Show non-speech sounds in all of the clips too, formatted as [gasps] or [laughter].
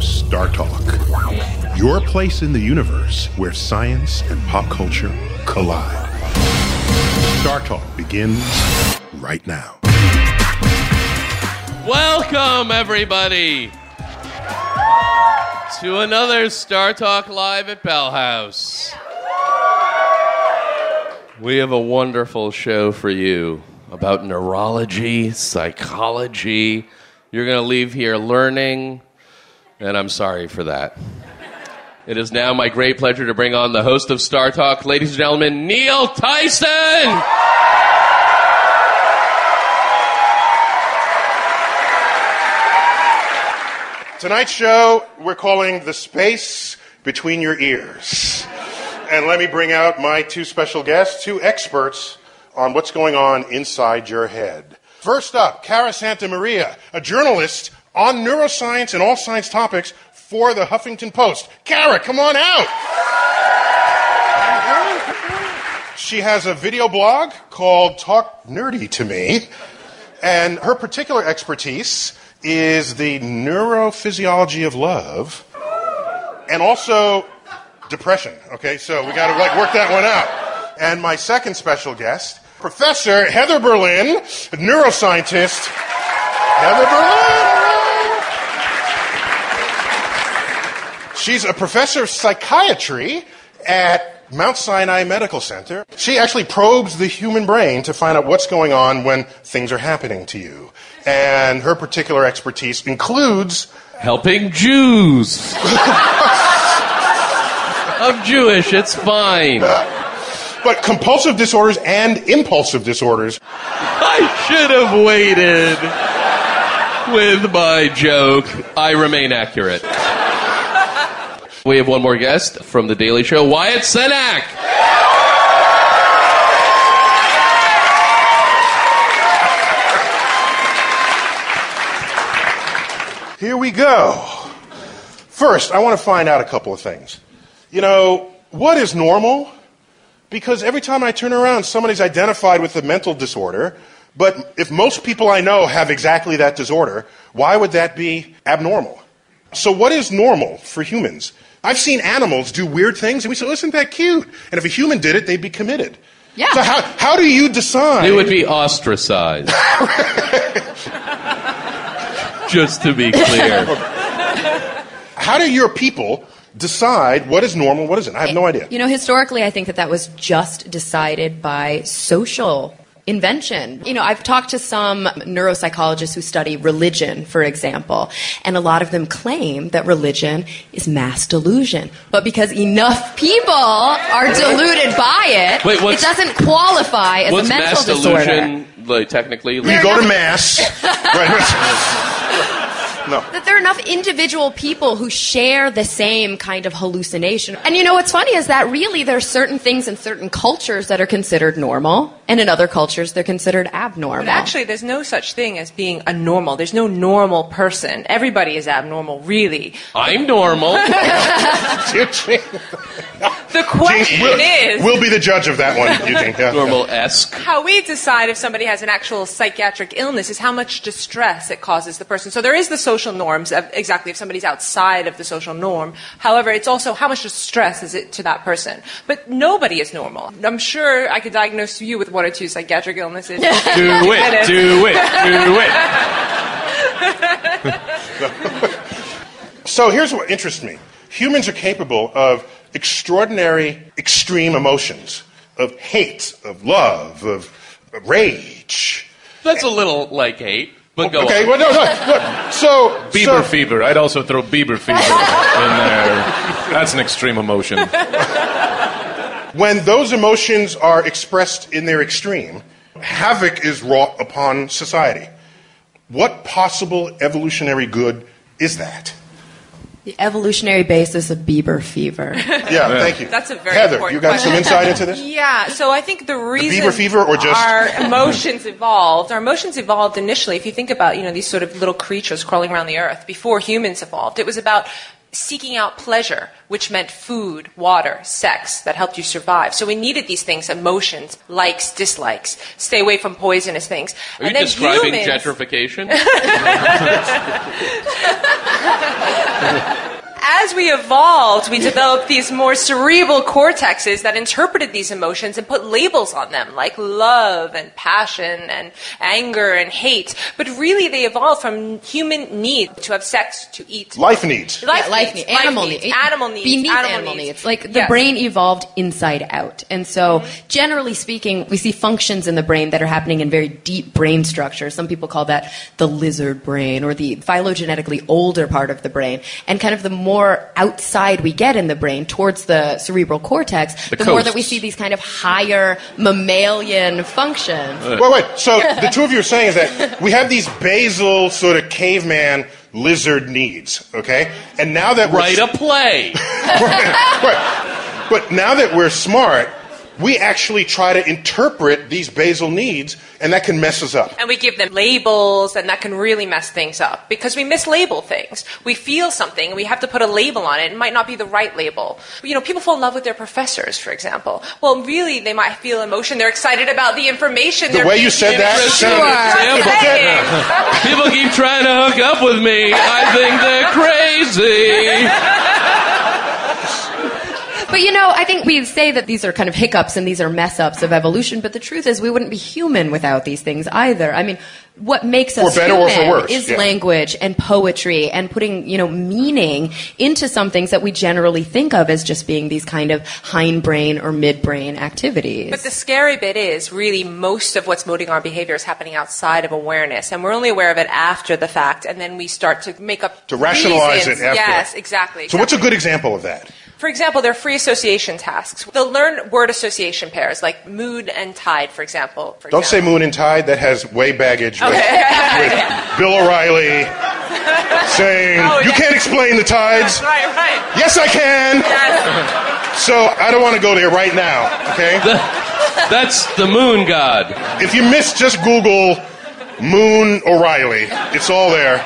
Star Talk, your place in the universe where science and pop culture collide. Star Talk begins right now. Welcome, everybody, to another Star Talk Live at Bell House. We have a wonderful show for you about neurology, psychology. You're going to leave here learning, and I'm sorry for that. It is now my great pleasure to bring on the host of Star Talk, ladies and gentlemen, Neil Tyson. Tonight's show we're calling The Space Between Your Ears. And let me bring out my two special guests, two experts on what's going on inside your head. First up, Cara Santa Maria, a journalist on neuroscience and all science topics for the Huffington Post. Cara, come on out! She has a video blog called Talk Nerdy to Me, and her particular expertise is the neurophysiology of love and also depression. Okay, so we got to like work that one out. And my second special guest, Professor Heather Berlin, neuroscientist. Heather Berlin. She's a professor of psychiatry at Mount Sinai Medical Center. She actually probes the human brain to find out what's going on when things are happening to you. And her particular expertise includes helping Jews. [laughs] I'm Jewish, it's fine. but compulsive disorders and impulsive disorders. I should have waited with my joke. I remain accurate. We have one more guest from The Daily Show, Wyatt Cenac. Here we go. First, I want to find out a couple of things. You know, what is normal? Because every time I turn around, somebody's identified with a mental disorder. But if most people I know have exactly that disorder, why would that be abnormal? So, what is normal for humans? I've seen animals do weird things, and we say, isn't that cute? And if a human did it, they'd be committed. Yeah. So, how, how do you decide? They would be ostracized. [laughs] Just to be clear. How do your people decide what is normal, what isn't? I have no eh, idea. You know, historically, I think that that was just decided by social invention. You know, I've talked to some neuropsychologists who study religion, for example, and a lot of them claim that religion is mass delusion. But because enough people are deluded by it, Wait, it doesn't qualify as What's a mental mass disorder. delusion, like technically? You go to mass. [laughs] right. No. that there are enough individual people who share the same kind of hallucination. And you know what's funny is that really there are certain things in certain cultures that are considered normal, and in other cultures they're considered abnormal. But actually, there's no such thing as being a normal. There's no normal person. Everybody is abnormal, really. I'm normal. [laughs] The question we'll, is we'll be the judge of that one, Eugene. Yeah. normal esque. how we decide if somebody has an actual psychiatric illness is how much distress it causes the person. So there is the social norms of exactly if somebody's outside of the social norm. However, it's also how much distress is it to that person. But nobody is normal. I'm sure I could diagnose you with one or two psychiatric illnesses. Do it, do it, do it. So here's what interests me humans are capable of extraordinary, extreme emotions of hate, of love, of rage. That's a little like hate, but go okay, on. well, no, no, no. So, Bieber so, fever. I'd also throw Bieber fever in there. That's an extreme emotion. When those emotions are expressed in their extreme, havoc is wrought upon society. What possible evolutionary good is that? the evolutionary basis of Bieber fever. [laughs] Yeah, thank you. That's a very Heather, important you got some insight into this? Yeah, so I think the reason Bieber fever or just- our emotions [laughs] evolved, our emotions evolved initially. If you think about, you know, these sort of little creatures crawling around the earth before humans evolved, it was about seeking out pleasure, which meant food, water, sex that helped you survive. So we needed these things, emotions, likes, dislikes, stay away from poisonous things. Are you and then describing humans, gentrification? [laughs] [laughs] as we evolved, we developed these more cerebral cortexes that interpreted these emotions and put labels on them, like love and passion and anger and hate. But really, they evolved from human need to have sex, to eat. Life needs. Life Yeah, life needs, needs, animal needs, needs, animal needs, beneath animal, animal needs. needs. Like the Yes. brain evolved inside out, and so mm-hmm. generally speaking, we see functions in the brain that are happening in very deep brain structure. Some people call that the lizard brain or the phylogenetically older part of the brain, and kind of the more outside we get in the brain towards the cerebral cortex, the, The more that we see these kind of higher mammalian functions. Wait, wait. So [laughs] the two of you are saying is that we have these basal sort of caveman lizard needs, okay? And now that we're Write a play. [laughs] right, right. But now that we're smart, we actually try to interpret these basal needs, and that can mess us up. And we give them labels, and that can really mess things up because we mislabel things. We feel something, and we have to put a label on it. It might not be the right label. You know, people fall in love with their professors, for example. Well, really, they might feel emotion. They're excited about the information. The they're way you said that Interesting sounded- example. saying. People keep trying to hook up with me. I think they're crazy. But you know, I think we say that these are kind of hiccups and these are mess ups of evolution, but the truth is we wouldn't be human without these things either. I mean, what makes us better or for human worse, is yeah. language and poetry and putting, you know, meaning into some things that we generally think of as just being these kind of hindbrain or midbrain activities. But the scary bit is really most of what's motivating our behavior is happening outside of awareness, and we're only aware of it after the fact, and then we start to make up To rationalize it after. Yes, exactly. So, what's a good example of that? For example, there are free association tasks. They'll learn word association pairs, like mood and tide, for example. For Don't say example. moon and tide. That has way baggage with, Okay. [laughs] with Bill O'Reilly saying, Oh, You yeah. can't explain the tides. Right, right. Yes, I can. Yes. So, I don't want to go there right now, okay? [laughs] That's the moon god. If you miss, just Google Moon O'Reilly. It's all there.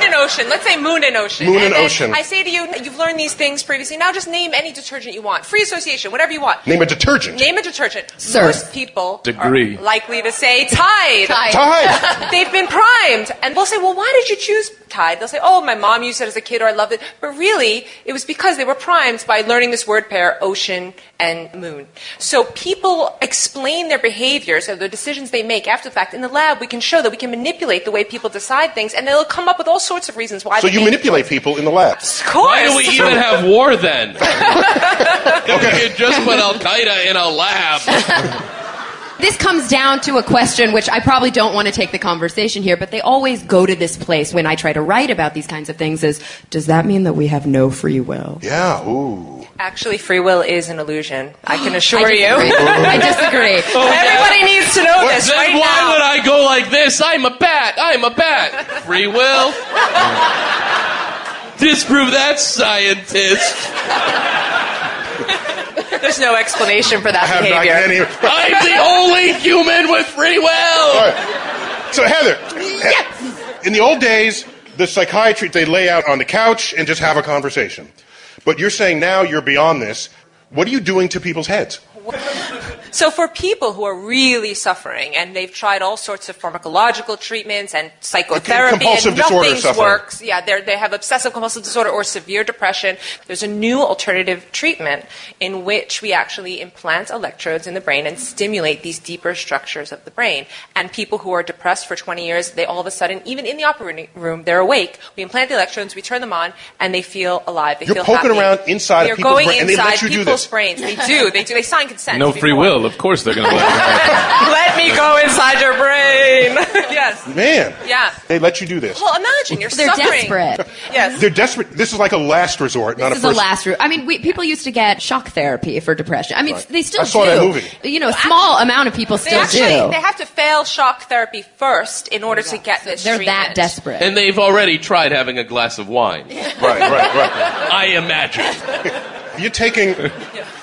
Moon and ocean. Let's say moon and ocean. Moon and then ocean. I say to you, you've learned these things previously. Now just name any detergent you want. Free association, whatever you want. Name a detergent. Name a detergent. Surf. Most people Degree. are likely to say Tide. Tide. Tide. [laughs] They've been primed. And we'll say, well, why did you choose Tide? They'll say, oh, my mom used it as a kid or I loved it. But really, it was because they were primed by learning this word pair, ocean and moon. So people explain their behaviors or the decisions they make after the fact. In the lab, we can show that we can manipulate the way people decide things and they'll come up with all sorts of reasons why So they you make- manipulate people in the lab. Of course. Why do we even have war then? [laughs] Because you just put Al Qaeda in a lab. [laughs] This comes down to a question which I probably don't want to take the conversation here, but they always go to this place when I try to write about these kinds of things is, does that mean that we have no free will? Yeah, ooh. Actually, free will is an illusion. I can [gasps] assure I you. I disagree. [laughs] Everybody needs to know this Then right why now. Would I go like this? I'm a bat. I'm a bat. Free will. Disprove that, scientist. There's no explanation for that I have not behavior. any. I'm the only human with free will. All right. So Heather, yes. in the old days, the psychiatry they lay out on the couch and just have a conversation. But you're saying now you're beyond this. What are you doing to people's heads? So for people who are really suffering and they've tried all sorts of pharmacological treatments and psychotherapy and nothing works, yeah, they're, have obsessive compulsive disorder or severe depression. There's a new alternative treatment in which we actually implant electrodes in the brain and stimulate these deeper structures of the brain. And people who are depressed for 20 years, they all of a sudden, even in the operating room, they're awake. We implant the electrodes, we turn them on, and they feel alive. They You're feel poking happy. around inside of They're people's going brain, and they inside let you do people's brains. They do. They do. They sign consent. No free more. Will. Of course they're going to let it happen. [laughs] Let me go inside your brain. [laughs] yes. Man. Yeah. They let you do this. Well, imagine you're They're suffering. desperate. Yes. They're desperate. This is like a last resort, not This a is a first. last route. I mean, we, people used to get shock therapy for depression. I mean, Right. they still I saw do. that movie. You know, a small amount of people They still actually do. they have to fail shock therapy first in order to get this. They're treatment. that desperate. And they've already tried having a glass of wine. Right, right, right. I imagine. [laughs] You're taking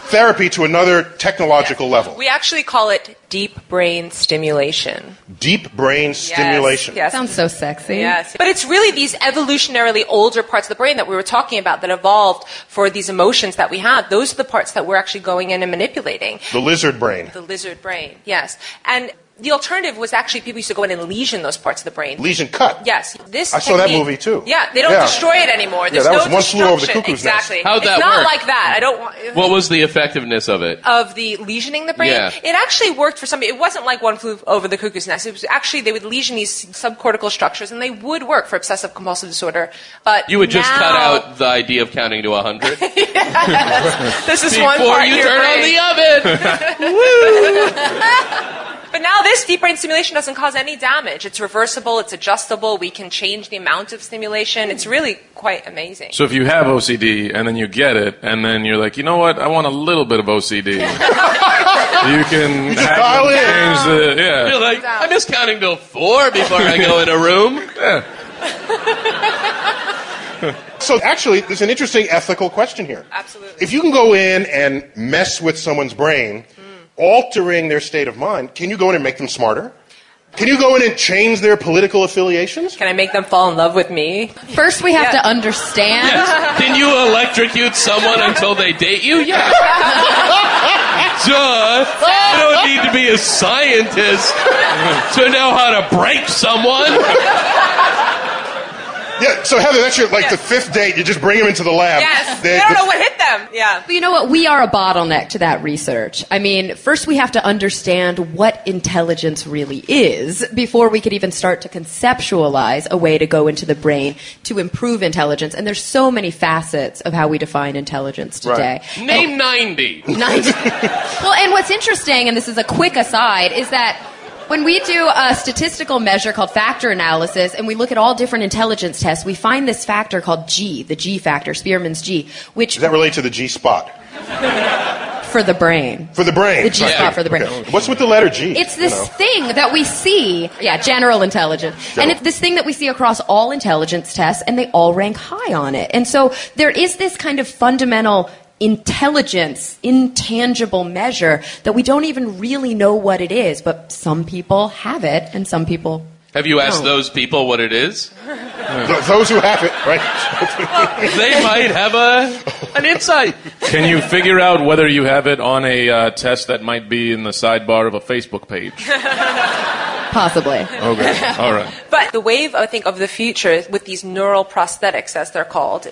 therapy to another technological level. We actually call it deep brain stimulation. Deep brain stimulation. Yes. yes. Sounds so sexy. Yes. But it's really these evolutionarily older parts of the brain that we were talking about that evolved for these emotions that we have. Those are the parts that we're actually going in and manipulating. The lizard brain. The lizard brain, yes. And the alternative was actually people used to go in and lesion those parts of the brain. Lesion cut. Yes, this. I saw that movie, too. Yeah, they don't Yeah. destroy it anymore. There's yeah, that no was One Flew Over the destruction. Cuckoo's Nest. exactly. How'd that it's not work? like that. I don't want. What was the effectiveness of it? of the lesioning the brain, Yeah. it actually worked for somebody. It wasn't like one flew over the cuckoo's nest. It was actually they would lesion these subcortical structures, and they would work for obsessive compulsive disorder. But You would just cut out the idea of counting to 100 [laughs] This is one before part you of your turn on the oven. [laughs] [laughs] But now this deep brain stimulation doesn't cause any damage. It's reversible. It's adjustable. We can change the amount of stimulation. It's really quite amazing. So if you have OCD and then you get it, and then you're like, you know what, I want a little bit of OCD. [laughs] you can just dial in. change the yeah. You're like, I'm just counting till four before I go in a room. [laughs] [laughs] So actually, there's an interesting ethical question here. Absolutely. If you can go in and mess with someone's brain, altering their state of mind, can you go in and make them smarter? Can you go in and change their political affiliations? Can I make them fall in love with me? First, we have Yeah. to understand. Can you electrocute someone until they date you? Yeah. [laughs] Duh. You don't need to be a scientist to know how to break someone. Yeah, so Heather, that's your like the fifth date. You just bring them into the lab. Yes. They- They don't the- know what hit them. Yeah. But you know what? We are a bottleneck to that research. I mean, first we have to understand what intelligence really is before we could even start to conceptualize a way to go into the brain to improve intelligence. And there's so many facets of how we define intelligence today. Name 90. [laughs] Ninety- well, and what's interesting, and this is a quick aside, is that when we do a statistical measure called factor analysis and we look at all different intelligence tests, we find this factor called G, the G factor, Spearman's G, which Does that relate to the G spot for the brain. for the brain? The G spot for the brain. Okay. What's with the letter G? It's you this know? thing that we see, yeah, general intelligence. And it's this thing that we see across all intelligence tests, and they all rank high on it. And so there is this kind of fundamental intelligence, intangible measure that we don't even really know what it is, but some people have it, and some people. Have you asked No. those people what it is? Those who have it, right? [laughs] They might have a an insight. Can you figure out whether you have it on a uh, test that might be in the sidebar of a Facebook page? [laughs] Possibly. Okay, all right. But the wave, I think, of the future with these neural prosthetics, as they're called,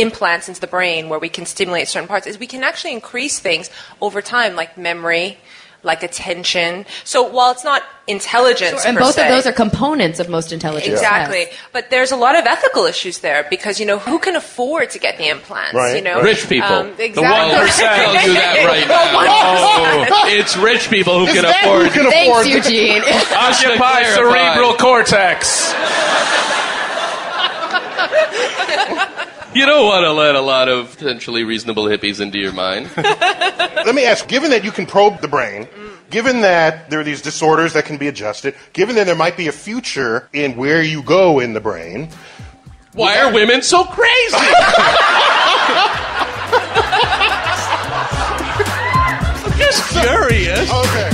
implants into the brain where we can stimulate certain parts, is we can actually increase things over time, like memory, like attention. So while it's not intelligence, And per both se, of those are components of most intelligence Exactly. tests. But there's a lot of ethical issues there because, you know, who can afford to get the implants? Right, You know? Rich people. Um, The exactly. Walrus tell you that [laughs] right now. percent. Oh, it's rich people who Is can that who afford. can Thanks, afford Eugene. [laughs] Occupy clarify. cerebral cortex. [laughs] [laughs] You don't want to let a lot of potentially reasonable hippies into your mind. [laughs] Let me ask, given that you can probe the brain, given that there are these disorders that can be adjusted, given that there might be a future in where you go in the brain, Why are women so crazy? [laughs] I'm just curious. okay.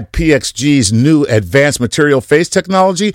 PXG's new advanced material face technology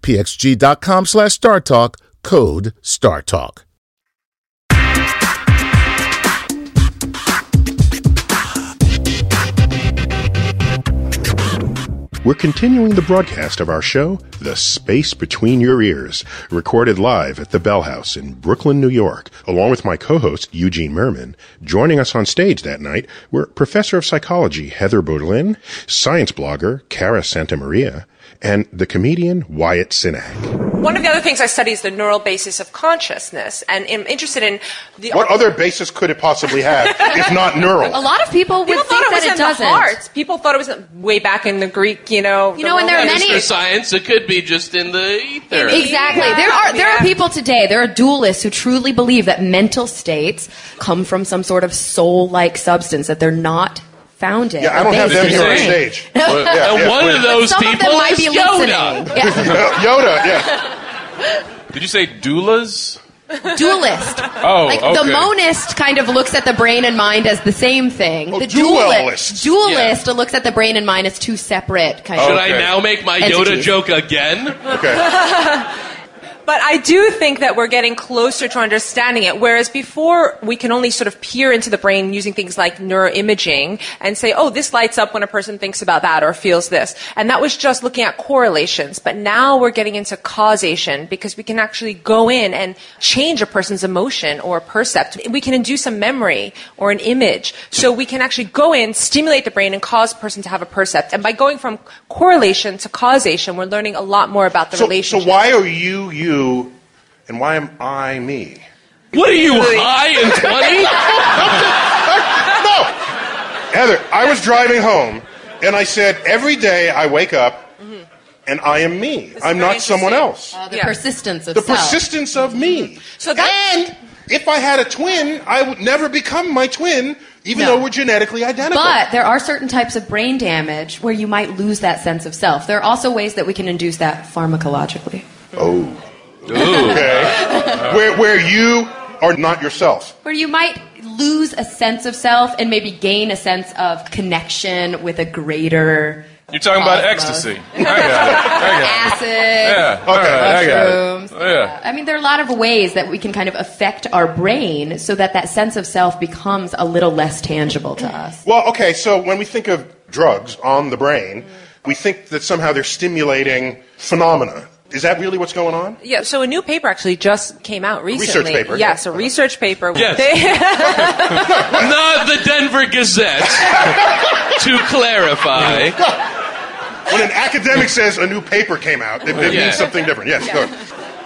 pxg.com slash StarTalk. Code StarTalk. We're continuing the broadcast of our show, The Space Between Your Ears, recorded live at the Bell House in Brooklyn, New York, along with my co-host Eugene Mirman. Joining us on stage that night were Professor of Psychology Heather Berlin, science blogger Cara Santamaria, and the comedian Wyatt Cenac. One of the other things I study is the neural basis of consciousness, and I'm interested in the. What other basis could it possibly have if not neural? A lot of people would People think thought it was that it in doesn't. the heart. People thought it was way back in the Greek, you know. You know, and there are Roman- many- For science, it could be just in the ether. Exactly. Yeah. There are there are people today, there are dualists who truly believe that mental states come from some sort of soul-like substance that they're not founded. Yeah, I don't have based them here on brain. stage. [laughs] Well, Yeah, and yeah, one wait. of those Some of people them might is be Yoda. listening. [laughs] Yeah. Yoda, yeah. [laughs] Did you say doulas? Dualist. Oh, like okay. the monist kind of looks at the brain and mind as the same thing. Oh, the dualist. dualist looks at the brain and mind as two separate kind Should of. I Okay. now make my Yoda joke again? Okay. But I do think that we're getting closer to understanding it. Whereas before, we can only sort of peer into the brain using things like neuroimaging and say, oh, this lights up when a person thinks about that or feels this. And that was just looking at correlations. But now we're getting into causation because we can actually go in and change a person's emotion or percept. We can induce a memory or an image. So we can actually go in, stimulate the brain, and cause a person to have a percept. And by going from correlation to causation, we're learning a lot more about the So, so relationship. why are you you, and why am I me? What are you, Really? high and 20? [laughs] No, Heather. I was driving home, and I said every day I wake up, and I am me. I'm not someone else. Uh, the Yeah. persistence of the self. persistence of me. So that- and if I had a twin, I would never become my twin, even No. though we're genetically identical. But there are certain types of brain damage where you might lose that sense of self. There are also ways that we can induce that pharmacologically. oh, okay, uh, where where you are not yourself. Where you might lose a sense of self and maybe gain a sense of connection with a greater You're talking about ecstasy. I got it. I got acid. Yeah. All right. I got it. Oh, yeah. I mean, there are a lot of ways that we can kind of affect our brain so that that sense of self becomes a little less tangible to us. Well, okay, so when we think of drugs on the brain, we think that somehow they're stimulating phenomena. Is that really what's going on? Yeah, so a new paper actually just came out recently. research paper, Yes, yeah. a research paper. Yes. [laughs] They- Not the Denver Gazette. [laughs] to clarify. When an academic says a new paper came out, it, it Yeah. means something different. Yes, go.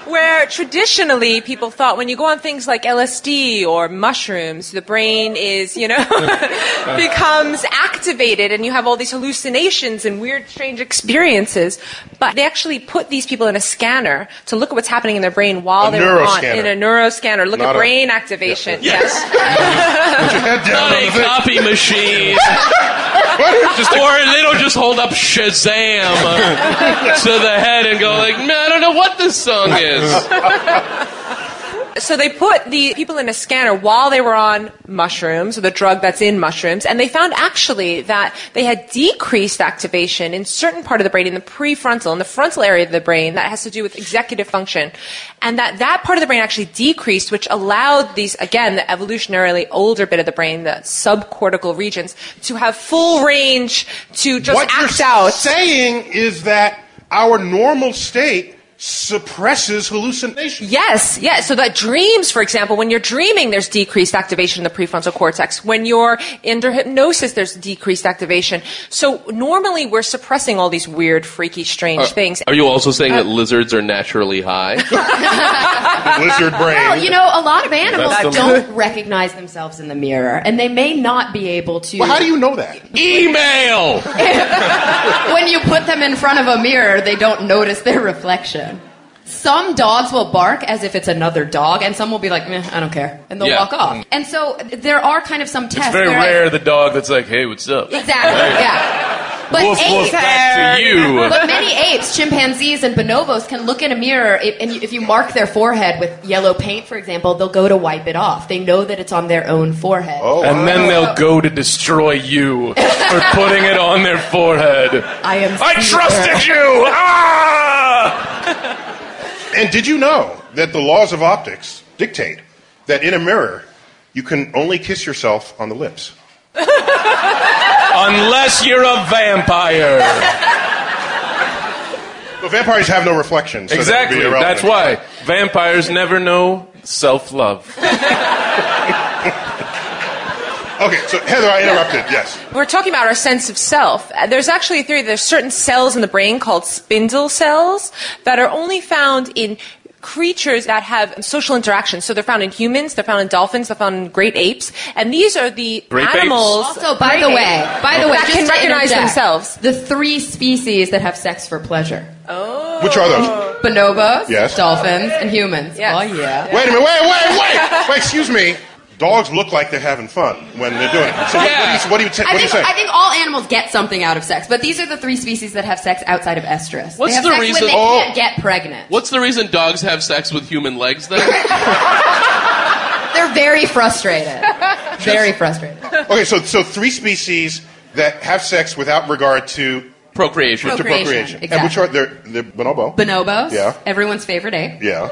Where traditionally people thought when you go on things like LSD or mushrooms, the brain is, you know, [laughs] [laughs] becomes activated and you have all these hallucinations and weird, strange experiences. But they actually put these people in a scanner to look at what's happening in their brain while A they were on in a neuroscanner. Look Not at a- brain activation. Yes. [laughs] Put your head down. Not on a the thing. copy machine. or they don't just hold up Shazam to the head and go like, man, I don't know what this song is. [laughs] So they put the people in a scanner while they were on mushrooms, or the drug that's in mushrooms, and they found actually that they had decreased activation in certain part of the brain, in the prefrontal, in the frontal area of the brain that has to do with executive function, and that that part of the brain actually decreased, which allowed these, again, the evolutionarily older bit of the brain, the subcortical regions, to have full range to just what act you're out. saying is that our normal state suppresses hallucination. Yes, yes. So that dreams, for example, when you're dreaming, there's decreased activation in the prefrontal cortex. When you're under hypnosis, there's decreased activation. So normally we're suppressing all these weird, freaky, strange uh, things. Are you also saying that uh, lizards are naturally high? [laughs] Lizard brain. Well, you know, a lot of animals That's don't recognize themselves in the mirror, and they may not be able to. well, how do you know that? Email! [laughs] when you put them in front of a mirror, they don't notice their reflection. Some dogs will bark as if it's another dog, and some will be like, Meh, I don't care, and they'll Yeah. walk off. And so there are kind of some tests. It's very where I- rare the dog that's like, hey, what's up? Exactly. Yeah. But Woof, woof, apes, back to you. [laughs] but many apes, chimpanzees, and bonobos can look in a mirror, and if you mark their forehead with yellow paint, for example, they'll go to wipe it off. They know that it's on their own forehead. Oh, And then they'll go to destroy you for [laughs] putting it on their forehead. I am. I Caesar. trusted you! [laughs] Ah! And did you know that the laws of optics dictate that in a mirror you can only kiss yourself on the lips? [laughs] Unless you're a vampire. Well, vampires have no reflection. So exactly. irrelevant. That's why vampires never know self love. [laughs] Okay, so Heather, I interrupted. Yes. We're talking about our sense of self. Uh, There's actually a theory there's certain cells in the brain called spindle cells that are only found in creatures that have social interactions. So they're found in humans, they're found in dolphins, they're found in great apes, and these are the Grape apes? animals. Also, by the way, by the way, that can recognize themselves. The three species that have sex for pleasure: Oh. Which are those? bonobos, Yes. dolphins, and humans. Yes. Oh yeah. Wait a minute. Wait, wait, wait. [laughs] Wait, excuse me. Dogs look like they're having fun when they're doing it. So what- Yeah. what, do you, what do you, ta- I what do you think, say? I think all animals get something out of sex, but these are the three species that have sex outside of estrus. What's they have the sex reason- when they Oh. can't get pregnant. What's the reason dogs have sex with human legs then? [laughs] They're very frustrated. [laughs] very frustrated. okay, so so three species that have sex without regard to, Procreation. to Procreation, procreation. And which are they're, they're bonobo. Bonobos, Yeah. everyone's favorite ape. yeah.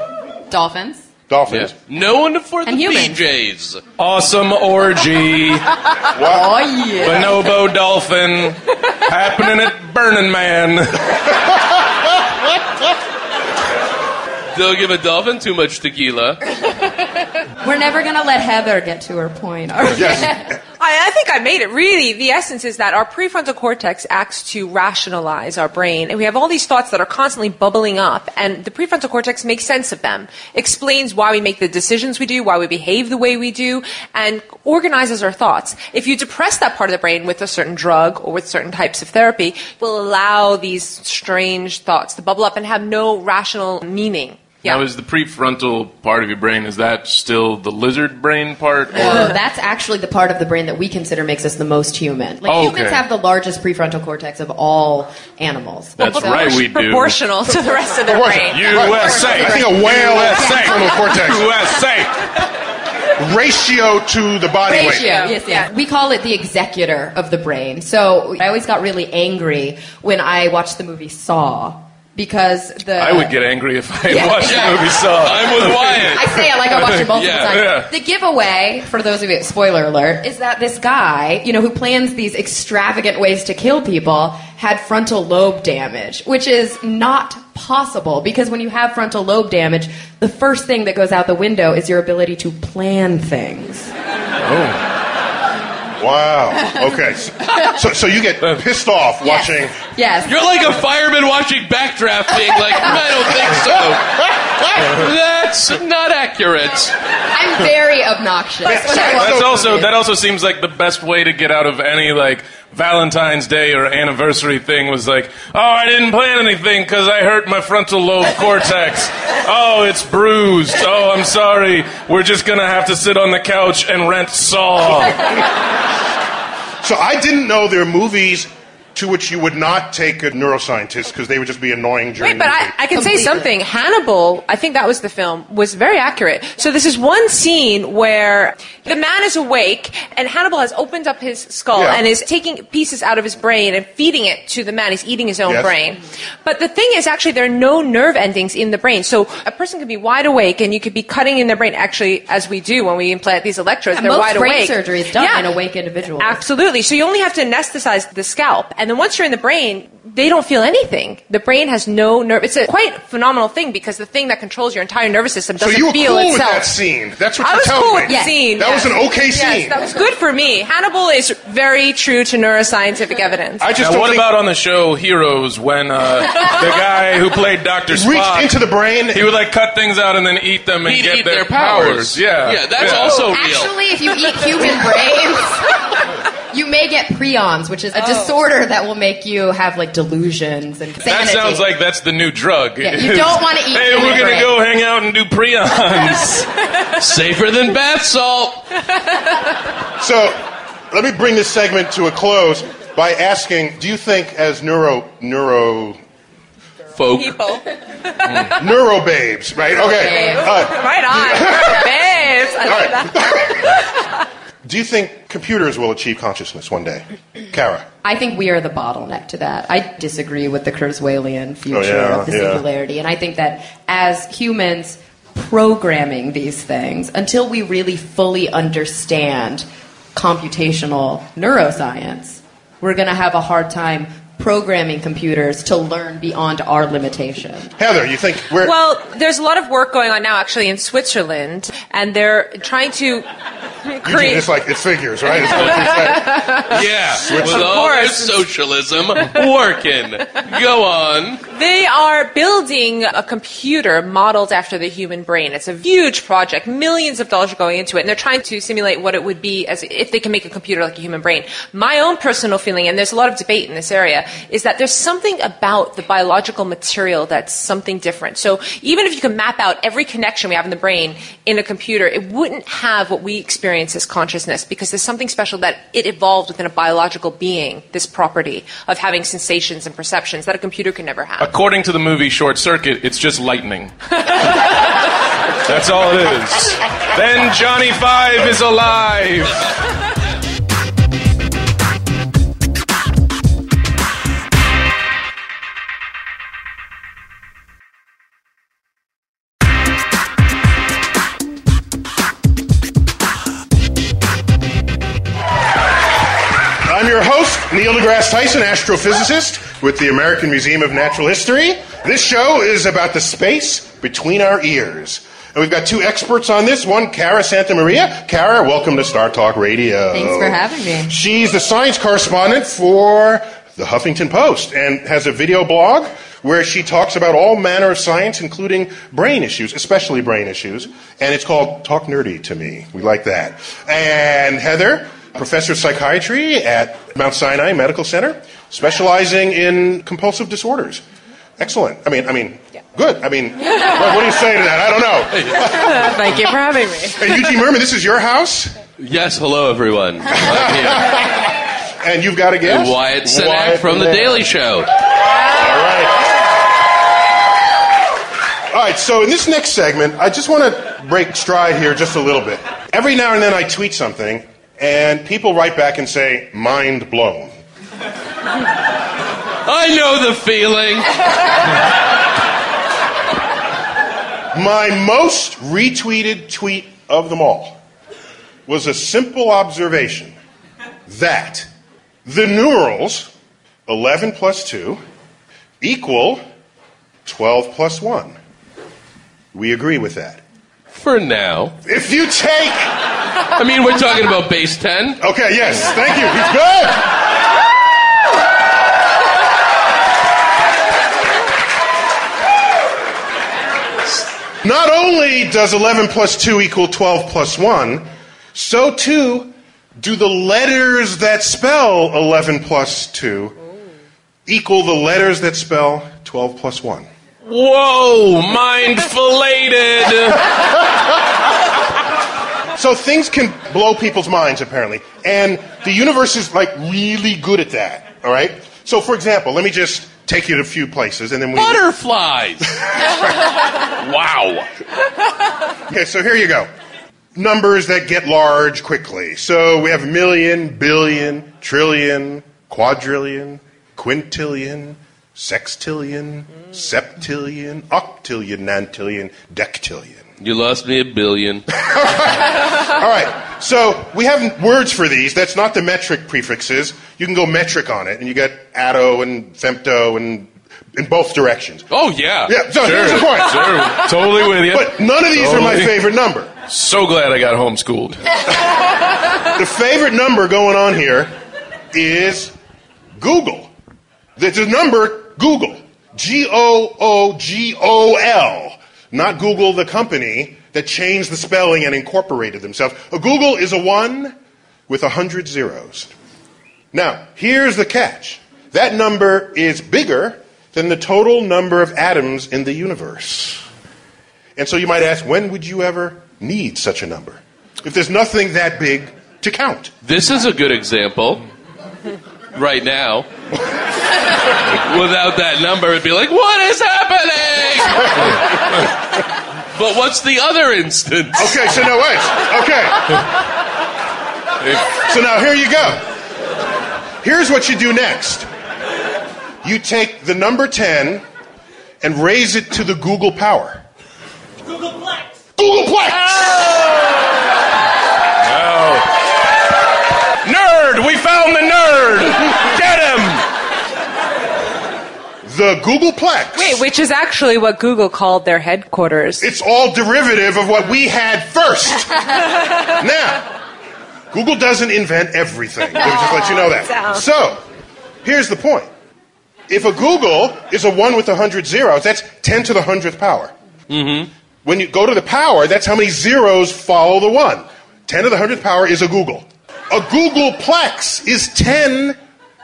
Dolphins, Dolphins. Yeah. No one for the And humans. BJs. Awesome orgy. Oh yeah. Bonobo dolphin. Happening at Burning Man. [laughs] Don't give a dolphin too much tequila. We're never gonna let Heather get to her point. Are we? Yes. [laughs] I, made it. Really, the essence is that our prefrontal cortex acts to rationalize our brain. And we have all these thoughts that are constantly bubbling up, and the prefrontal cortex makes sense of them, explains why we make the decisions we do, why we behave the way we do, and organizes our thoughts. If you depress that part of the brain with a certain drug or with certain types of therapy, will allow these strange thoughts to bubble up and have no rational meaning. Yeah. Now, is the prefrontal part of your brain, is that still the lizard brain part? Or? No, that's actually the part of the brain that we consider makes us the most human. Like Oh, humans okay. have the largest prefrontal cortex of all animals. That's So- right, we do. Proportional to the rest of the brain. USA. I think a whale has USA. frontal cortex USA. ratio to the body Ratio, weight. yes, yes. We call it the executor of the brain. So I always got really angry when I watched the movie Saw because the I would get angry if I Yeah, watched the movie Saw. I'm with Wyatt. I say it like I watched it multiple Yeah, times. yeah. The giveaway, for those of you, spoiler alert, is that this guy, you know, who plans these extravagant ways to kill people, had frontal lobe damage, which is not possible because when you have frontal lobe damage, the first thing that goes out the window is your ability to plan things. Oh. Wow. Okay. So, so you get pissed off Yes. watching. Yes. You're like a fireman watching backdraft being like, I don't think so. [laughs] That's not accurate. I'm very obnoxious. when I sorry, watch That's also that also seems like the best way to get out of any like Valentine's Day or anniversary thing was like, oh, I didn't plan anything because I hurt my frontal lobe [laughs] cortex. Oh, it's bruised. Oh, I'm sorry. We're just gonna have to sit on the couch and rent Saw. [laughs] So I didn't know there are movies to which you would not take a neuroscientist because they would just be annoying during Wait, but the I, movie. I can say something. Hannibal, I think that was the film, was very accurate. So this is one scene where the man is awake and Hannibal has opened up his skull Yeah. and is taking pieces out of his brain and feeding it to the man. He's eating his own Yes. brain. But the thing is, actually, there are no nerve endings in the brain. So a person could be wide awake and you could be cutting in their brain, actually, as we do when we implant these electrodes. And they're most wide brain awake. surgery is done Yeah. in awake individuals. Absolutely. So you only have to anesthetize the scalp, and then once you're in the brain, they don't feel anything. The brain has no nerve. It's a quite phenomenal thing because the thing that controls your entire nervous system doesn't feel itself. So you were feel cool with that scene. That's what I you're was telling cool me. with the scene. That was an okay Yes, scene. that was good for me. Hannibal is very true to neuroscientific [laughs] evidence. I just Now, what think about on the show Heroes when uh, the [laughs] guy who played Doctor reach Spock into the brain. he would like cut things out and then eat them and He'd get eat their, their powers. Yeah, Yeah, that's also real. Actually, if you eat human brains, [laughs] you may get prions, which is a disorder that will make you have like delusions and That sounds like that's the new drug. Yeah, you don't wanna eat [laughs] Hey, we're gonna brain. go hang out and do prions. [laughs] Safer than bath salt. So let me bring this segment to a close by asking: Do you think, as neuro neuro Folk. People. neuro babes, right? Okay. Babes. Uh, right on. Babes. I love that. [laughs] do you think computers will achieve consciousness one day, Cara? I think we are the bottleneck to that. I disagree with the Kurzweilian future Oh, yeah, of the yeah. singularity, and I think that as humans programming these things, until we really fully understand computational neuroscience, we're going to have a hard time programming computers to learn beyond our limitation. Heather, you think we're Well, there's a lot of work going on now, actually, in Switzerland, and they're trying to create. it's like it's figures, right? It's like you said. [laughs] Yeah, with all their course. socialism working. Go on. They are building a computer modeled after the human brain. It's a huge project. Millions of dollars are going into it, and they're trying to simulate what it would be as if they can make a computer like a human brain. My own personal feeling, and there's a lot of debate in this area, is that there's something about the biological material that's something different. So even if you can map out every connection we have in the brain in a computer, it wouldn't have what we experience as consciousness because there's something special that it evolved within a biological being, this property of having sensations and perceptions that a computer can never have. According to the movie Short Circuit, it's just lightning. [laughs] That's all it is. Then Johnny Five is alive. deGrasse Tyson, astrophysicist with the American Museum of Natural History. This show is about the space between our ears. And we've got two experts on this. One, Cara Santa Maria. Cara, welcome to Star Talk Radio. Thanks for having me. She's the science correspondent for the Huffington Post and has a video blog where she talks about all manner of science, including brain issues, especially brain issues. And it's called Talk Nerdy to Me. We like that. And Heather, professor of psychiatry at Mount Sinai Medical Center, specializing in compulsive disorders. Excellent. I mean, I mean, good. I mean, what, what do you say to that? I don't know. [laughs] Thank you for having me. Hey, Eugene Mirman, this is your house, Yes, hello everyone. [laughs] And you've got a guest. Wyatt Cenac Wyatt from The Daily Show. All right. All right, so in this next segment, I just want to break stride here just a little bit. Every now and then I tweet something, and people write back and say, mind blown. I know the feeling. My most retweeted tweet of them all was a simple observation that the numerals 11 plus 2 equal 12 plus 1. We agree with that. For now. If you take. [laughs] I mean, we're talking about base 10. Okay, yes, thank you. He's good. Not only does 11 plus 2 equal 12 plus 1, so too do the letters that spell 11 plus 2 equal the letters that spell 12 plus 1. Whoa, mind filleted. [laughs] So things can blow people's minds, apparently. And the universe is like really good at that, all right? So, for example, let me just take you to a few places and then we. Butterflies. [laughs] Wow. Okay, so here you go. Numbers that get large quickly. So we have million, billion, trillion, quadrillion, quintillion, sextillion, septillion, octillion, nantillion, dectillion. You lost me a billion. [laughs] All right, so we have words for these. That's not the metric prefixes. You can go metric on it, and you get atto and femto and in both directions. Oh yeah. Yeah, so sure. here's the point. Sure. Totally with you. But none of these are my favorite number. so glad I got homeschooled. [laughs] The favorite number going on here is googol. There's a number googol. G O O G O L. Not Google the company that changed the spelling and incorporated themselves. A googol is a one with a hundred zeros. Now, here's the catch. That number is bigger than the total number of atoms in the universe. And so you might ask, when would you ever need such a number? If there's nothing that big to count. This is a good example. Right now. [laughs] Without that number, it'd be like, what is happening? [laughs] but what's the other instance? Okay, so now wait. Okay. So now here you go. Here's what you do next. You take the number 10 and raise it to the googol power. Googolplex. Googolplex. Nerd! Ah! We found the nerd! Get him! The Googleplex. Wait, which is actually what Google called their headquarters. It's all derivative of what we had first. [laughs] now, Google doesn't invent everything. Let me just let you know that. So, here's the point. If a googol is a 1 with 100 zeros, that's 10 to the 100th power. Mm-hmm. When you go to the power, that's how many zeros follow the 1. 10 to the 100th power is a googol. A Googolplex is 10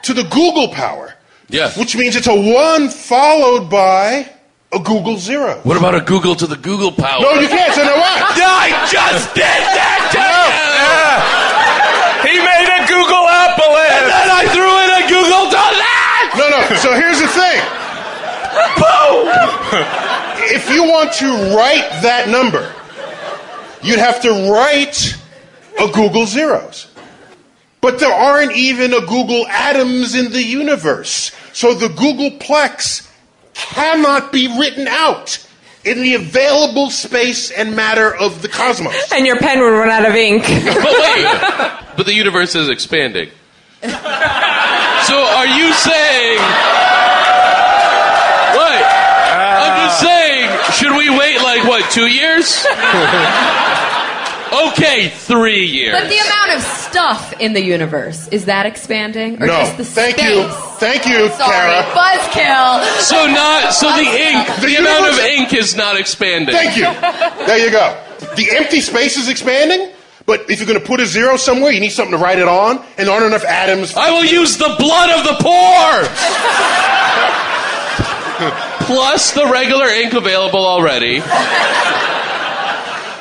to the googol power. Yeah. Which means it's a one followed by a googol zero. What about a googol to the googol power? No, you can't. So now what? [laughs] I just did that to no. yeah. He made a Google apple and then I threw in a googol to that. No, no. So here's the thing. Boom. [laughs] if you want to write that number, you'd have to write a googol zeros. But there aren't even a googol atoms in the universe. So the Googolplex cannot be written out in the available space and matter of the cosmos. And your pen would run out of ink. [laughs] But wait, but the universe is expanding. [laughs] So are you saying? What? I'm just ah. saying. Should we wait like what? Two years? [laughs] okay, three years. But the amount of stuff in the universe is that expanding, or No. just the Thank space? you. Thank you, Sorry, Cara. buzzkill. so not. So the ink. The, The amount of ink is not expanding. Thank you. There you go. The empty space is expanding, but if you're going to put a zero somewhere, you need something to write it on, and there aren't enough atoms. I will use the blood of the poor. [laughs] Plus the regular ink available already.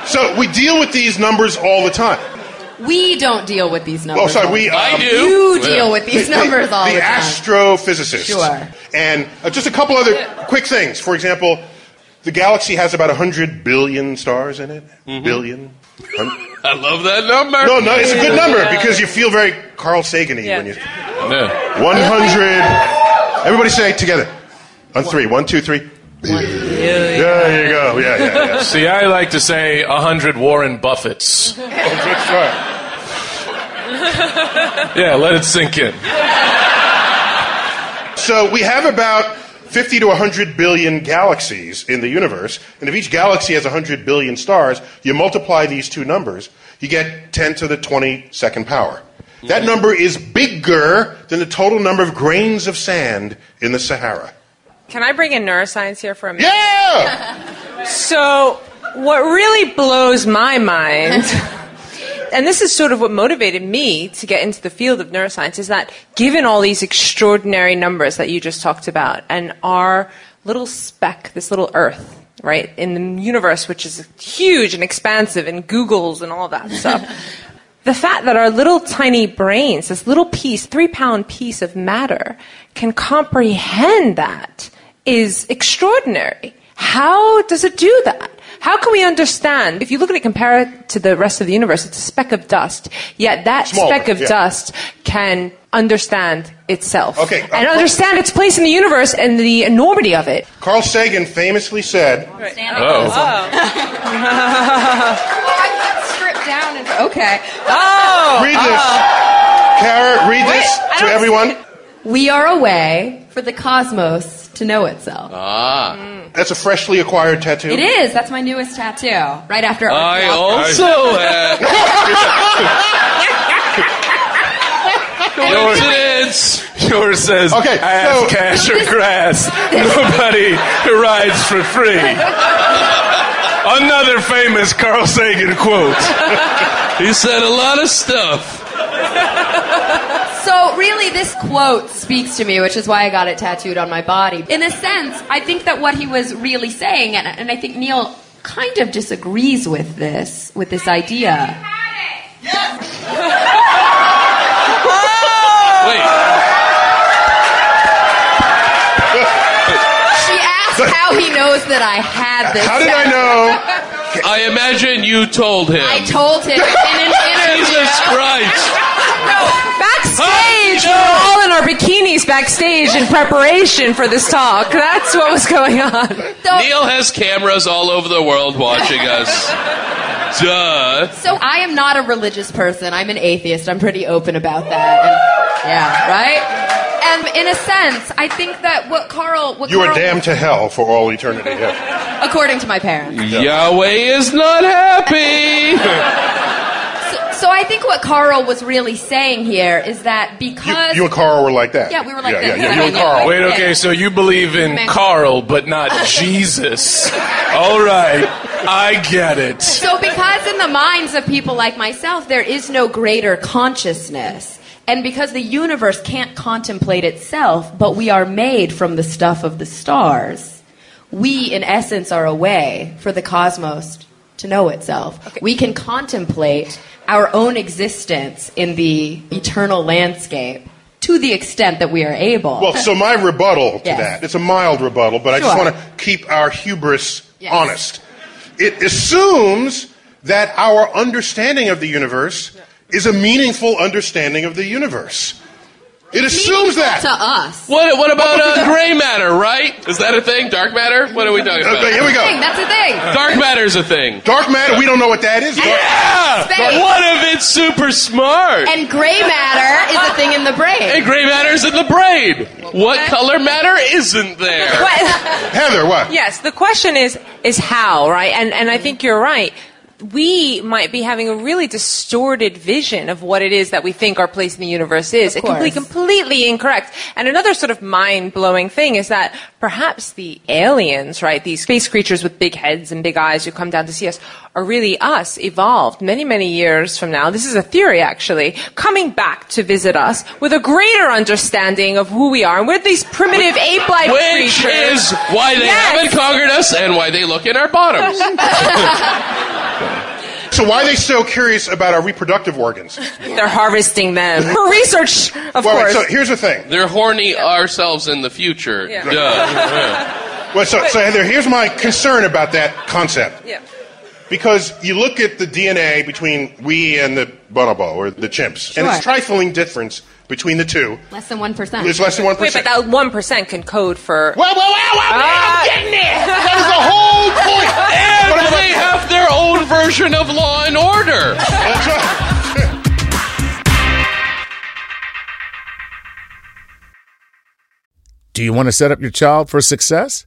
So we deal with these numbers all the time. We don't deal with these numbers. Oh, sorry, we. the time. I um, do. You deal with these the- numbers all the, time. the, time. astrophysicists. Sure. And uh, just a couple other quick things. For example, the galaxy has about 100 billion stars in it. Mm-hmm. Billion. I love that number. No, no, it's a good number because you feel very Carl Sagan-y Yeah. when you. Yeah. 100. Everybody say it together. On three. One, two, three. There you go. Yeah, yeah, yeah. [laughs] See, I like to say a hundred Warren Buffetts. [laughs] Oh, that's right. Yeah, let it sink in. So we have about 50 to 100 billion galaxies in the universe, and if each galaxy has 100 billion stars, you multiply these two numbers, you get 10 to the 22nd power. That number is bigger than the total number of grains of sand in the Sahara. Can I bring in neuroscience here for a minute? Yeah! [laughs] So, what really blows my mind, [laughs] and this is sort of what motivated me to get into the field of neuroscience, is that given all these extraordinary numbers that you just talked about, and our little speck, this little Earth, right, in the universe, which is huge and expansive, and googols and all that stuff. [laughs] The fact that our little tiny brains, this little piece, three pound piece of matter, can comprehend that is extraordinary. How does it do that? How can we understand? If you look at it, compare it to the rest of the universe, it's a speck of dust. Yet that Smaller, speck of yeah. dust can understand itself Okay, uh, and understand its place in the universe and the enormity of it. Carl Sagan famously said, Stripped down and okay. Oh, read this. Cara, read this I to everyone. We are a way for the cosmos to know itself. Ah. That's a freshly acquired tattoo. It is. That's my newest tattoo. Right after. I Earth also had coincidence. [laughs] Yours says, Okay, ass, so- cash, or grass. [laughs] Nobody rides for free. Another famous Carl Sagan quote. [laughs] He said a lot of stuff. So really, this quote speaks to me, which is why I got it tattooed on my body. In a sense, I think that what he was really saying, and, and I think Neil kind of disagrees with this, with this idea. Wait. She asked how he knows that I had this. How did I know? [laughs] I imagine you told him. I told him in an [laughs] interview. Jesus Christ. No, Backstage, we were all in our bikinis backstage in preparation for this talk. That's what was going on. So, Neil has cameras all over the world watching us. [laughs] Duh. so I am not a religious person. I'm an atheist. I'm pretty open about that. And, yeah, right. And in a sense, I think that what Carl, what You are Carl, damned to hell for all eternity. Yeah. according to my parents. Yahweh is not happy. So, so I think what Carl was really saying here is that because you and Carl were like that. Yeah, we were like yeah, this. Yeah, yeah, you and Carl. Wait, okay, so you believe in Man. Carl, but not [laughs] Jesus. All right, I get it. So, because in the minds of people like myself, there is no greater consciousness, and because the universe can't contemplate itself, but we are made from the stuff of the stars, we, in essence, are a way for the cosmos to know itself. We can contemplate our own existence in the eternal landscape to the extent that we are able. Well, so my rebuttal to Yes. that, it's a mild rebuttal, but I just want to keep our hubris Yes. honest. It assumes that our understanding of the universe is a meaningful understanding of the universe. It assumes that. to us. What, what about uh, gray matter, right? Is that a thing? Dark matter? What are we talking about? Okay, here we go. that's a thing. Dark matter's a thing. Dark matter, we don't know what that is. Yeah! Space. What if it's super smart? And gray matter is a thing in the brain. And gray matter's in the brain. What color matter isn't there? Heather, what? Yes, the question is is how, right? And and I think you're right. We might be having a really distorted vision of what it is that we think our place in the universe is. Of It can be completely incorrect. And another sort of mind-blowing thing is that perhaps the aliens, right, these space creatures with big heads and big eyes who come down to see us, are really us, evolved many, many years from now. This is a theory, actually, coming back to visit us with a greater understanding of who we are. And we're these primitive ape-like creatures. Which is why they Yes. haven't conquered us and why they look in our bottoms. [laughs] So why are they so curious about our reproductive organs? [laughs] They're harvesting them for research, of Well, wait, course. so here's the thing. They're horny ourselves in the future. Yeah. Duh. [laughs] Well, so, so Heather, here's my concern about that concept. yeah. Because you look at the DNA between we and the bonobo or the chimps, and it's Sure. trifling difference between the two. Less than 1%. It's less than one Wait, but that one percent can code for. Well, well, well, well, Ah. I'm getting it. That was the whole point. [laughs] And What about they have their own version of Law and Order. [laughs] That's right. Do you want to set up your child for success?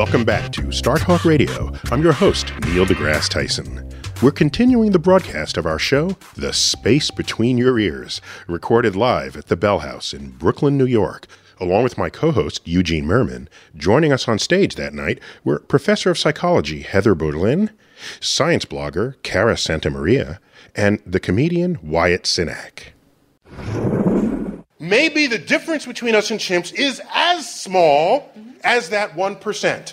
Welcome back to Star Talk Radio. I'm your host, Neil deGrasse Tyson. We're continuing the broadcast of our show, The Space Between Your Ears, recorded live at the Bell House in Brooklyn, New York, along with my co host, Eugene Mirman. Joining us on stage that night were Professor of Psychology Heather Berlin, science blogger Cara Santa Maria, and the comedian Wyatt Cenac. Maybe the difference between us and chimps is as small as that 1%.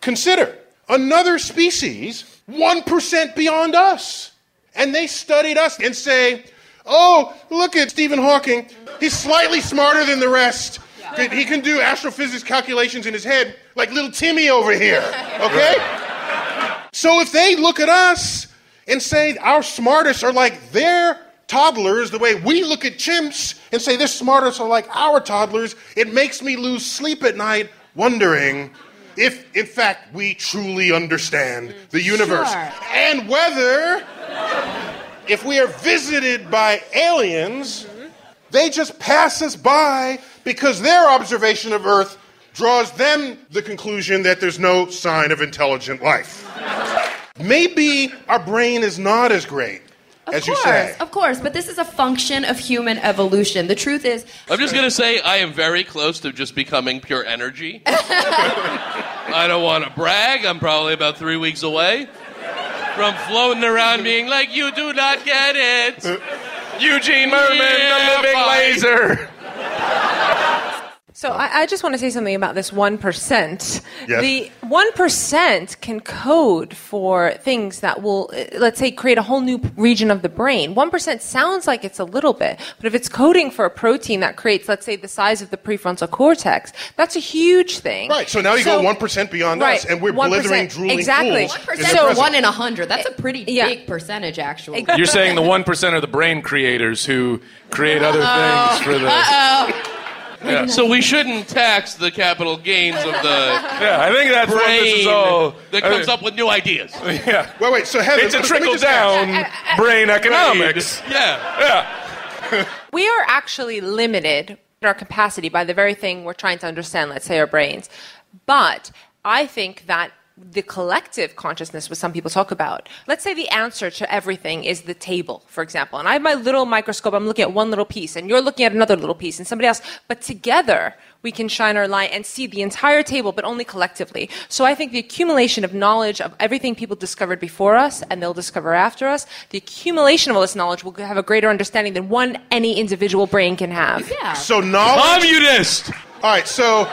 Consider another species 1% beyond us. And they studied us and say, oh, look at Stephen Hawking. He's slightly smarter than the rest. He can do astrophysics calculations in his head like little Timmy over here. [laughs] Okay? So if they look at us and say our smartest are like their toddlers, the way we look at chimps and say their smartest are like our toddlers, it makes me lose sleep at night wondering if, in fact, we truly understand the universe Sure. and whether, if we are visited by aliens, they just pass us by because their observation of Earth draws them the conclusion that there's no sign of intelligent life. Maybe our brain is not as great Of as course, you say. of course, but this is a function of human evolution. The truth is, I'm just gonna say I am very close to just becoming pure energy. [laughs] I don't want to brag. I'm probably about three weeks away from floating around being like, "You do not get it." Eugene Mirman, Yeah, the living fine. laser. [laughs] So I, I just want to say something about this 1%. Yes. The 1% can code for things that will, uh, let's say, create a whole new region of the brain. 1% sounds like it's a little bit, but if it's coding for a protein that creates, let's say, the size of the prefrontal cortex, that's a huge thing. Right, so now you go 1% beyond us, and we're 1%, blithering, drooling exactly. fools. one in the percent or present. one in a hundred. That's a pretty Yeah. big percentage, actually. [laughs] You're saying the 1% are the brain creators who create other things for the. So we shouldn't tax the capital gains of the [laughs] Yeah, I think that's what this is brain all. that comes up with new ideas. [laughs] Yeah. Wait, wait, so Heather, It's a let me trickle just ask. down uh, uh, uh, brain economics. Yeah. Yeah. We are actually limited in our capacity by the very thing we're trying to understand, let's say our brains. But I think that the collective consciousness, what some people talk about, let's say the answer to everything is the table, for example. And I have my little microscope, I'm looking at one little piece, and you're looking at another little piece, and somebody else. But together, we can shine our light and see the entire table, but only collectively. So I think the accumulation of knowledge of everything people discovered before us and they'll discover after us, the accumulation of all this knowledge will have a greater understanding than one any individual brain can have. Yeah. So knowledge. Communist. All right, so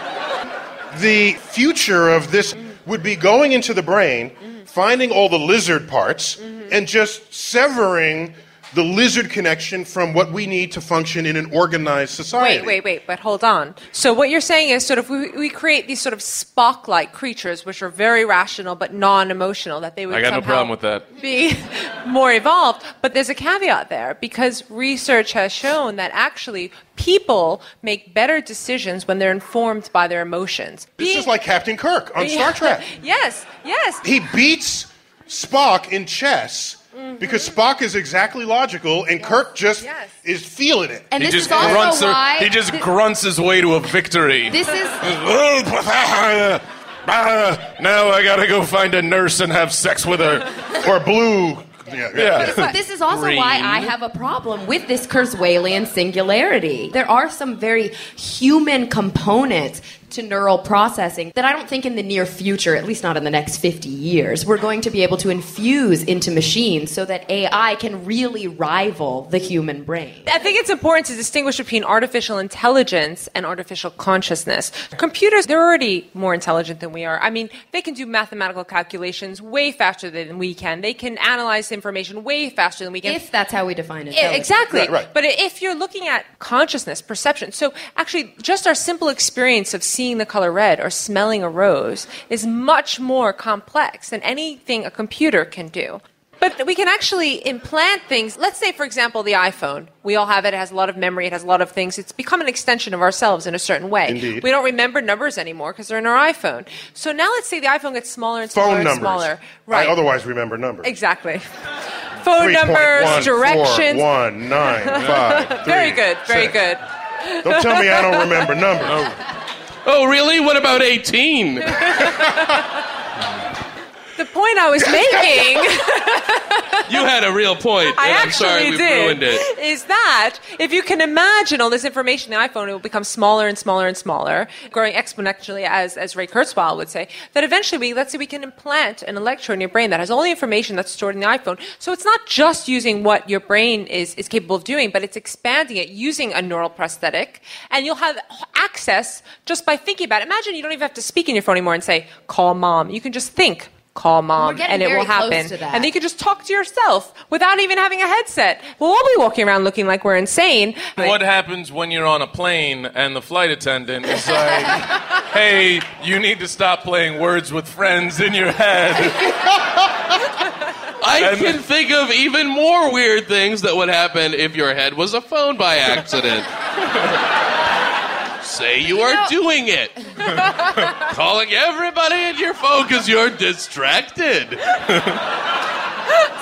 the future of this would be going into the brain, finding all the lizard parts, and just severing the lizard connection from what we need to function in an organized society. Wait, wait, wait, but hold on. So what you're saying is sort of we, we create these sort of Spock-like creatures, which are very rational but non-emotional, that they would I got no somehow problem with that. be [laughs] more evolved. But there's a caveat there because research has shown that actually people make better decisions when they're informed by their emotions. This Being- is like Captain Kirk on [laughs] Star Trek. yes, yes. He beats Spock in chess Mm-hmm. because Spock is exactly logical and Kirk just Yes. is feeling it. and He this just is also grunts. why he just thi- grunts his way to a victory. this is [laughs] now I gotta go find a nurse and have sex with her. [laughs] or blue. Yeah, yeah. Yeah. this is also why I have a problem with this Kurzweilian singularity. There are some very human components to neural processing that I don't think in the near future, at least not in the next 50 years, we're going to be able to infuse into machines so that AI can really rival the human brain. I think it's important to distinguish between artificial intelligence and artificial consciousness. Computers, they're already more intelligent than we are. I mean, they can do mathematical calculations way faster than we can. They can analyze information way faster than we can. If that's how we define it. Yeah, exactly. Right, right. But if you're looking at consciousness, perception, so actually just our simple experience of seeing the color red or smelling a rose is much more complex than anything a computer can do. But we can actually implant things. Let's say, for example, the iPhone. We all have it. It has a lot of memory. It has a lot of things. It's become an extension of ourselves in a certain way. Indeed. We don't remember numbers anymore because they're in our iPhone. So now let's say the iPhone gets smaller and smaller Phone and numbers. smaller. Right. I otherwise remember numbers. exactly. Phone numbers, 3.14, directions. one, nine, five, [laughs] Very three, good. Very six. good. Don't tell me I don't remember [laughs] numbers. Oh, really? What about 18? [laughs] the point I was making. [laughs] You had a real point, and I I'm actually sorry we did. ruined it. Is that if you can imagine all this information in the iPhone, it will become smaller and smaller and smaller, growing exponentially, as, as Ray Kurzweil would say. That eventually, we, let's say, we can implant an electrode in your brain that has all the information that's stored in the iPhone. So it's not just using what your brain is, is capable of doing, but it's expanding it using a neural prosthetic, and you'll have access just by thinking about it. Imagine you don't even have to speak in your phone anymore and say, "Call mom." You can just think. Call mom, getting and it will happen. to that. And then you can just talk to yourself without even having a headset. We'll all be walking around looking like we're insane. What happens when you're on a plane and the flight attendant is like, [laughs] hey, you need to stop playing words with friends in your head? [laughs] I And- can think of even more weird things that would happen if your head was a phone by accident. [laughs] Say you are doing it. [laughs] Calling everybody in your phone because you're distracted.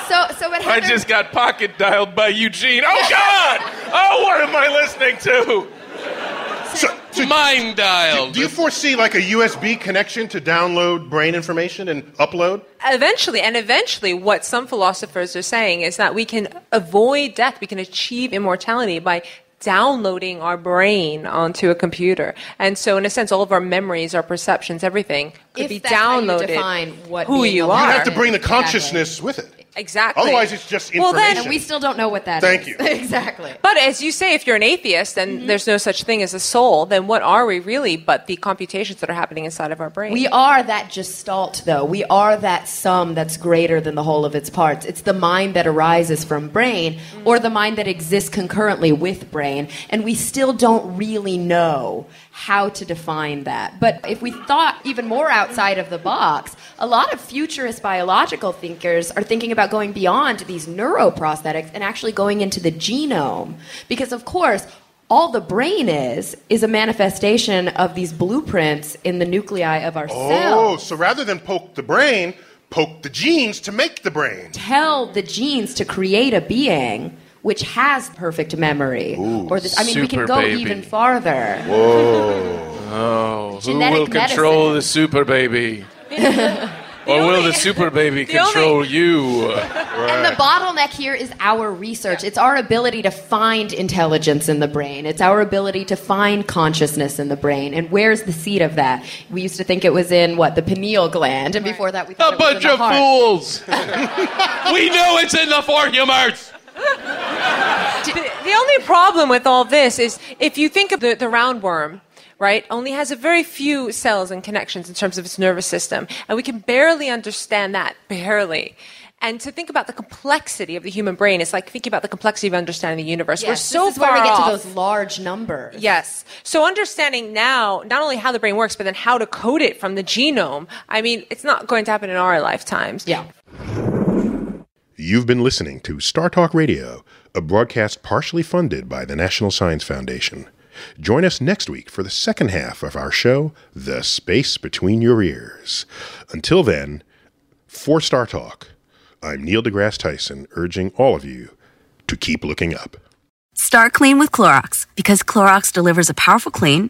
So, so what I just got pocket dialed by Eugene. Oh, God! Oh, what am I listening to? So, so Mind dialed. do you foresee like a USB connection to download brain information and upload? Eventually, and eventually, what some philosophers are saying is that we can avoid death, we can achieve immortality by downloading our brain onto a computer. And so, in a sense, all of our memories, our perceptions, everything could If be that's how you downloaded. define what who being you are. You have to bring the Exactly. consciousness with it. Exactly. Otherwise, it's just information. Well, then- information. and we still don't know what that is. Thank you. [laughs] exactly. But as you say, if you're an atheist and mm-hmm. there's no such thing as a soul, then what are we really but the computations that are happening inside of our brain? We are that gestalt, though. We are that sum that's greater than the whole of its parts. It's the mind that arises from brain, mm. or the mind that exists concurrently with brain, and we still don't really know how to define that. But if we thought even more outside of the box, a lot of futurist biological thinkers are thinking about going beyond these neuroprosthetics and actually going into the genome. Because, of course, all the brain is is a manifestation of these blueprints in the nuclei of our Oh, cells. so rather than poke the brain, poke the genes to make the brain. Tell the genes to create a being which has perfect memory. or this, I mean, we can go baby. even farther. Oh, who Genetic will control medicine. the super baby? [laughs] or will only- the super baby [laughs] the only- control you? And the bottleneck here is our research. It's our ability to find intelligence in the brain. It's our ability to find consciousness in the brain. And where's the seat of that? We used to think it was in what the pineal gland, and before that we thought A it was bunch in the of heart. fools. [laughs] we know it's in the four humors. the, the only problem with all this is if you think of the, the roundworm, right, only has a very few cells and connections in terms of its nervous system. And we can barely understand that, barely. And to think about the complexity of the human brain is like thinking about the complexity of understanding the universe. We're Yes, so this is far where we get off. to those large numbers. Yes. So understanding now not only how the brain works, but then how to code it from the genome. I mean, it's not going to happen in our lifetimes. Yeah. You've been listening to Star Talk Radio, a broadcast partially funded by the National Science Foundation. Join us next week for the second half of our show, The Space Between Your Ears. Until then, for Star Talk, I'm Neil deGrasse Tyson urging all of you to keep looking up. Start clean with Clorox because Clorox delivers a powerful clean